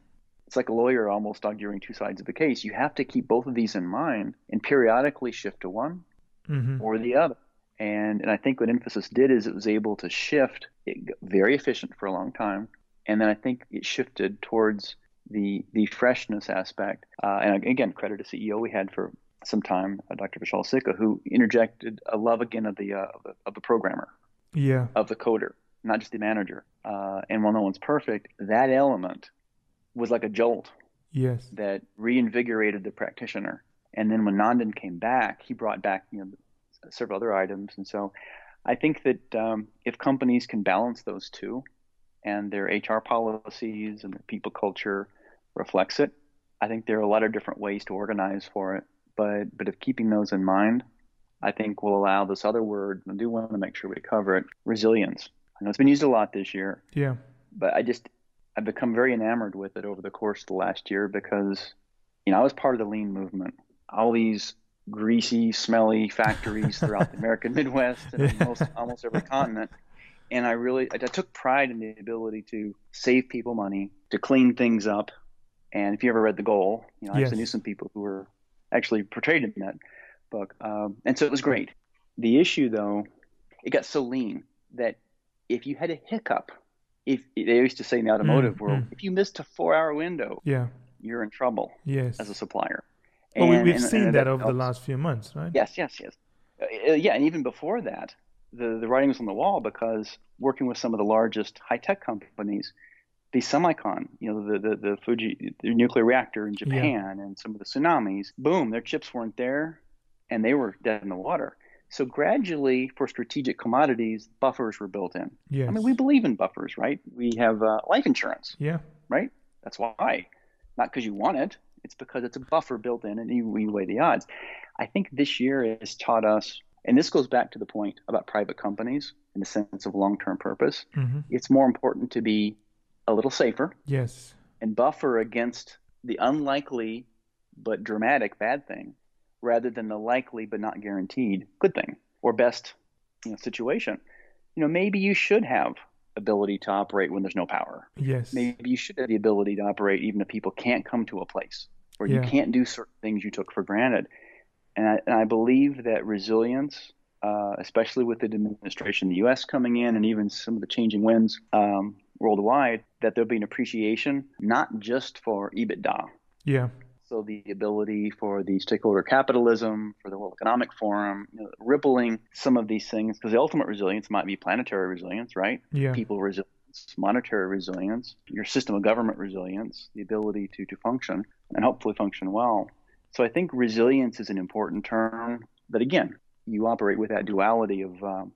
it's like a lawyer almost arguing two sides of a case. You have to keep both of these in mind and periodically shift to one mm-hmm. or the other. And and I think what Infosys did is it was able to shift it very efficient for a long time, and then I think it shifted towards the the freshness aspect. Uh, and again, credit to CEO we had for some time, uh, Dr. Vishal Sikka, who interjected a love again of the, uh, of the of the programmer, yeah, of the coder, not just the manager. Uh, and while no one's perfect, that element was like a jolt. Yes. That reinvigorated the practitioner. And then when Nandan came back, he brought back you know several other items. And so I think that um, if companies can balance those two, and their HR policies and their people culture reflects it, I think there are a lot of different ways to organize for it. But but if keeping those in mind, I think will allow this other word. I do want to make sure we cover it: resilience. I know it's been used a lot this year. Yeah. But I just I've become very enamored with it over the course of the last year because, you know, I was part of the lean movement. All these greasy, smelly factories throughout the American Midwest and yeah. most, almost every continent. And I really, I took pride in the ability to save people money, to clean things up. And if you ever read The Goal, you know, I actually knew some people who were actually portrayed in that book. Um, and so it was great. The issue, though, it got so lean that if you had a hiccup if they used to say in the automotive mm, world, mm. if you missed a four-hour window, yeah, you're in trouble. Yes, as a supplier. Well, and, we've and, seen and that, that, over helps. the last few months, right? Yes, yes, yes. Uh, yeah, and even before that, the the writing was on the wall because working with some of the largest high-tech companies, the Semicon, you know, the the, the Fuji the nuclear reactor in Japan, yeah. and some of the tsunamis, boom, their chips weren't there, and they were dead in the water. So gradually, for strategic commodities, buffers were built in. Yes. I mean, we believe in buffers, right? We have uh, life insurance. Yeah. Right. That's why. Not because you want it. It's because it's a buffer built in, and you, you weigh the odds. I think this year has taught us, and this goes back to the point about private companies in the sense of long-term purpose. Mm-hmm. It's more important to be a little safer. Yes. And buffer against the unlikely but dramatic bad thing rather than the likely but not guaranteed good thing or best you know, situation. You know, maybe you should have ability to operate when there's no power. Yes. Maybe you should have the ability to operate even if people can't come to a place or yeah. you can't do certain things you took for granted. And I, and I believe that resilience, uh, especially with the administration in the U.S. coming in and even some of the changing winds um, worldwide, that there'll be an appreciation not just for EBITDA. Yeah. So the ability for the stakeholder capitalism, for the World Economic Forum, you know, rippling some of these things, because the ultimate resilience might be planetary resilience, right? Yeah. People resilience, monetary resilience, your system of government resilience, the ability to, to function and hopefully function well. So I think resilience is an important term that, again, you operate with that duality of, um,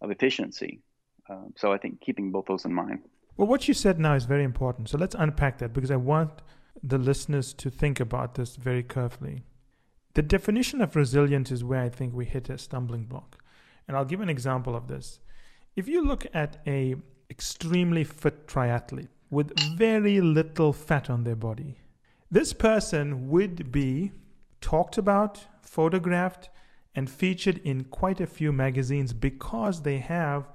of efficiency. Uh, so I think keeping both those in mind. Well, what you said now is very important. So let's unpack that because I want the listeners to think about this very carefully. The definition of resilience is where I think we hit a stumbling block. And I'll give an example of this. If you look at a extremely fit triathlete with very little fat on their body, this person would be talked about, photographed, and featured in quite a few magazines because they have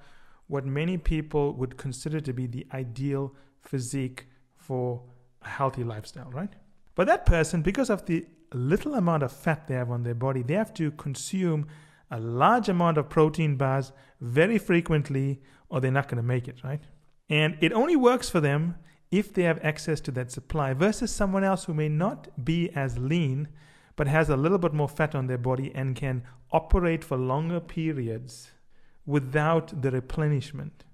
what many people would consider to be the ideal physique for a healthy lifestyle, right? But that person, because of the little amount of fat they have on their body, they have to consume a large amount of protein bars very frequently, or they're not going to make it, right? And it only works for them if they have access to that supply versus someone else who may not be as lean but has a little bit more fat on their body and can operate for longer periods without the replenishment.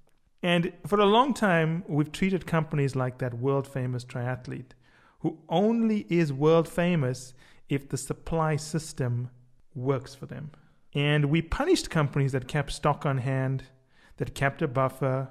And for a long time, we've treated companies like that world famous triathlete, who only is world famous if the supply system works for them. And we punished companies that kept stock on hand, that kept a buffer,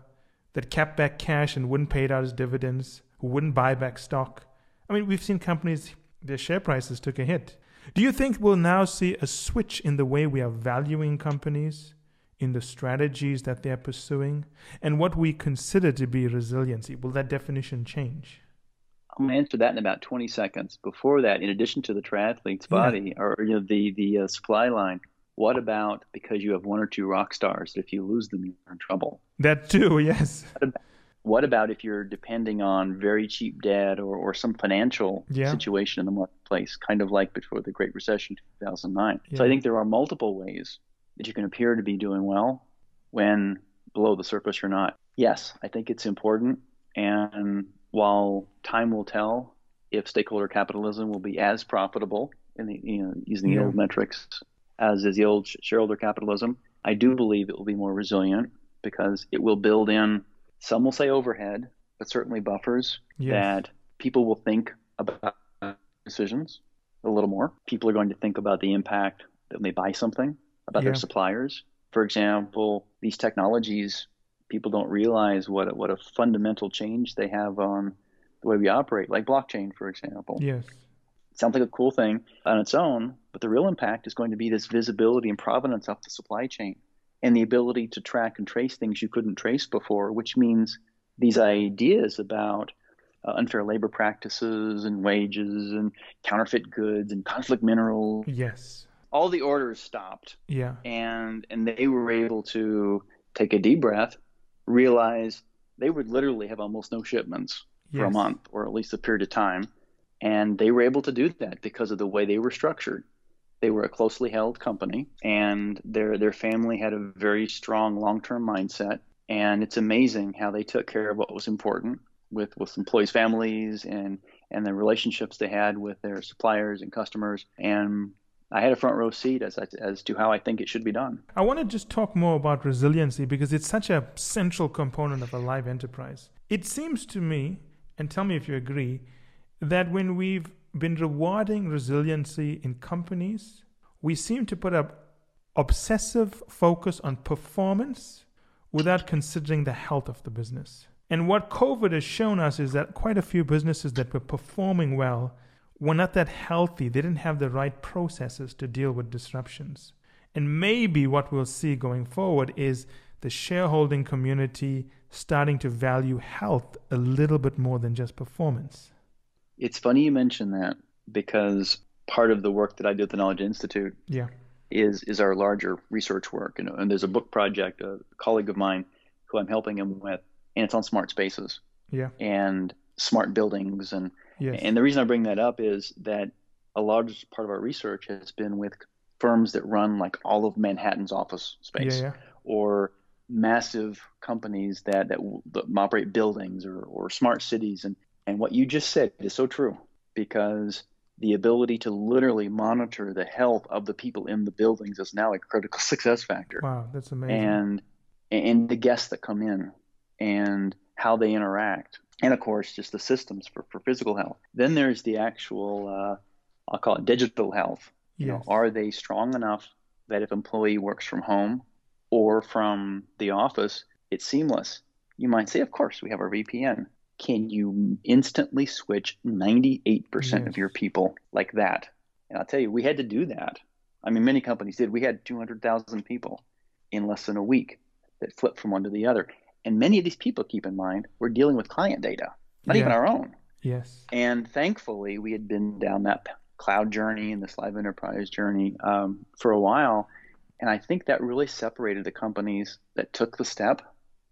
that kept back cash and wouldn't pay it out as dividends, who wouldn't buy back stock. I mean, we've seen companies, their share prices took a hit. Do you think we'll now see a switch in the way we are valuing companies? In the strategies that they're pursuing and what we consider to be resiliency? Will that definition change? I'm going to answer that in about 20 seconds. Before that, in addition to the triathlete's body yeah. or you know, the the uh, supply line, what about because you have one or two rock stars? If you lose them, you're in trouble. That too, yes. What about, what about if you're depending on very cheap debt or, or some financial yeah. situation in the marketplace, kind of like before the Great Recession 2009? Yeah. So I think there are multiple ways that you can appear to be doing well when below the surface you're not. Yes, I think it's important. And while time will tell if stakeholder capitalism will be as profitable in the, you know, using the yeah. old metrics as is the old shareholder capitalism, I do believe it will be more resilient because it will build in, some will say overhead, but certainly buffers yes. that people will think about decisions a little more. People are going to think about the impact that when they buy something about yeah. their suppliers. For example, these technologies, people don't realize what a, what a fundamental change they have on the way we operate, like blockchain, for example. Yes. It sounds like a cool thing on its own, but the real impact is going to be this visibility and provenance of the supply chain and the ability to track and trace things you couldn't trace before, which means these ideas about uh, unfair labor practices and wages and counterfeit goods and conflict minerals. Yes all the orders stopped. Yeah. And and they were able to take a deep breath, realize they would literally have almost no shipments yes. for a month or at least a period of time. And they were able to do that because of the way they were structured. They were a closely held company and their their family had a very strong long-term mindset and it's amazing how they took care of what was important with with employees families and and the relationships they had with their suppliers and customers and I had a front row seat as as to how I think it should be done. I want to just talk more about resiliency because it's such a central component of a live enterprise. It seems to me, and tell me if you agree, that when we've been rewarding resiliency in companies, we seem to put a obsessive focus on performance without considering the health of the business. And what COVID has shown us is that quite a few businesses that were performing well were not that healthy. They didn't have the right processes to deal with disruptions. And maybe what we'll see going forward is the shareholding community starting to value health a little bit more than just performance. It's funny you mention that because part of the work that I do at the Knowledge Institute. Yeah. Is is our larger research work, and, and there's a book project, a colleague of mine, who I'm helping him with, and it's on smart spaces. Yeah. And smart buildings, and yes. and the reason I bring that up is that a large part of our research has been with firms that run like all of Manhattan's office space, yeah, yeah. or massive companies that, that, that operate buildings or, or smart cities. And, and what you just said is so true because the ability to literally monitor the health of the people in the buildings is now a critical success factor. Wow, that's amazing. And and the guests that come in and how they interact. And of course, just the systems for, for physical health. Then there's the actual, uh, I'll call it digital health. You know, are they strong enough that if employee works from home or from the office, it's seamless? You might say, of course, we have our VPN can you instantly switch 98% yes. of your people like that? And I'll tell you, we had to do that. I mean, many companies did. We had 200,000 people in less than a week that flipped from one to the other. And many of these people, keep in mind, were dealing with client data, not yeah. even our own. Yes. And thankfully, we had been down that cloud journey and this live enterprise journey um, for a while. And I think that really separated the companies that took the step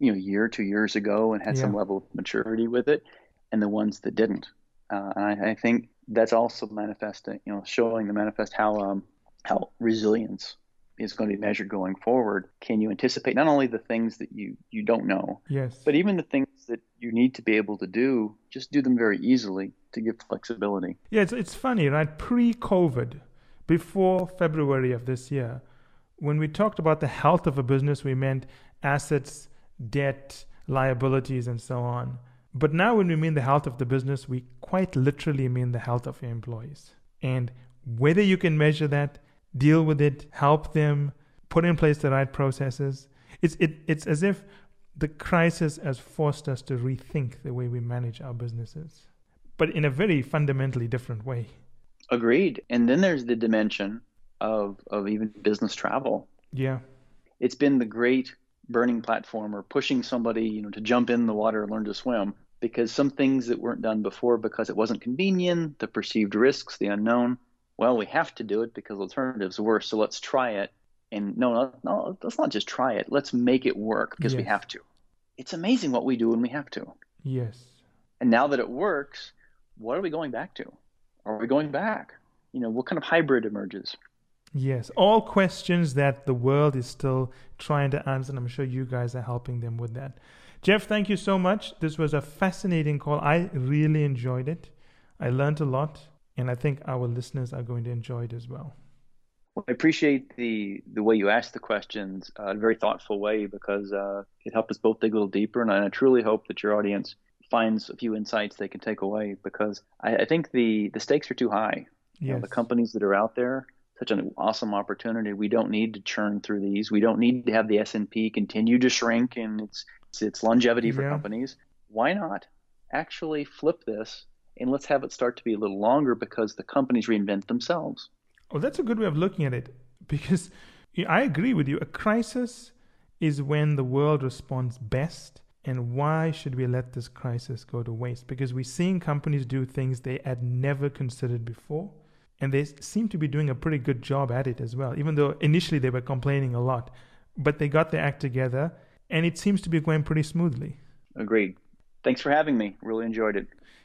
you know, year, two years ago and had yeah. some level of maturity with it, and the ones that didn't. Uh, and I, I, think that's also manifesting, you know, showing the manifest how um, how resilience is going to be measured going forward. Can you anticipate not only the things that you you don't know, yes, but even the things that you need to be able to do, just do them very easily to give flexibility. Yeah, it's it's funny, right? Pre-COVID, before February of this year, when we talked about the health of a business, we meant assets debt, liabilities, and so on. But now, when we mean the health of the business, we quite literally mean the health of your employees. And whether you can measure that, deal with it, help them, put in place the right processes, it's, it, it's as if the crisis has forced us to rethink the way we manage our businesses, but in a very fundamentally different way. Agreed. And then there's the dimension of, of even business travel. Yeah. It's been the great burning platform or pushing somebody, you know, to jump in the water and learn to swim because some things that weren't done before because it wasn't convenient, the perceived risks, the unknown. Well, we have to do it because alternatives worse, so let's try it. And no, no, no, let's not just try it. Let's make it work because yes. we have to. It's amazing what we do when we have to. Yes. And now that it works, what are we going back to? Are we going back? You know, what kind of hybrid emerges? Yes, all questions that the world is still trying to answer, and I'm sure you guys are helping them with that. Jeff, thank you so much. This was a fascinating call. I really enjoyed it. I learned a lot, and I think our listeners are going to enjoy it as well. well I appreciate the the way you asked the questions uh, in a very thoughtful way because uh, it helped us both dig a little deeper, and I truly hope that your audience finds a few insights they can take away because I, I think the the stakes are too high. Yes. You know, the companies that are out there such an awesome opportunity. We don't need to churn through these. We don't need to have the S&P continue to shrink and its its longevity for yeah. companies. Why not actually flip this and let's have it start to be a little longer because the companies reinvent themselves. Oh, that's a good way of looking at it because I agree with you. A crisis is when the world responds best. And why should we let this crisis go to waste? Because we're seeing companies do things they had never considered before and they seem to be doing a pretty good job at it as well even though initially they were complaining a lot but they got their act together and it seems to be going pretty smoothly agreed thanks for having me really enjoyed it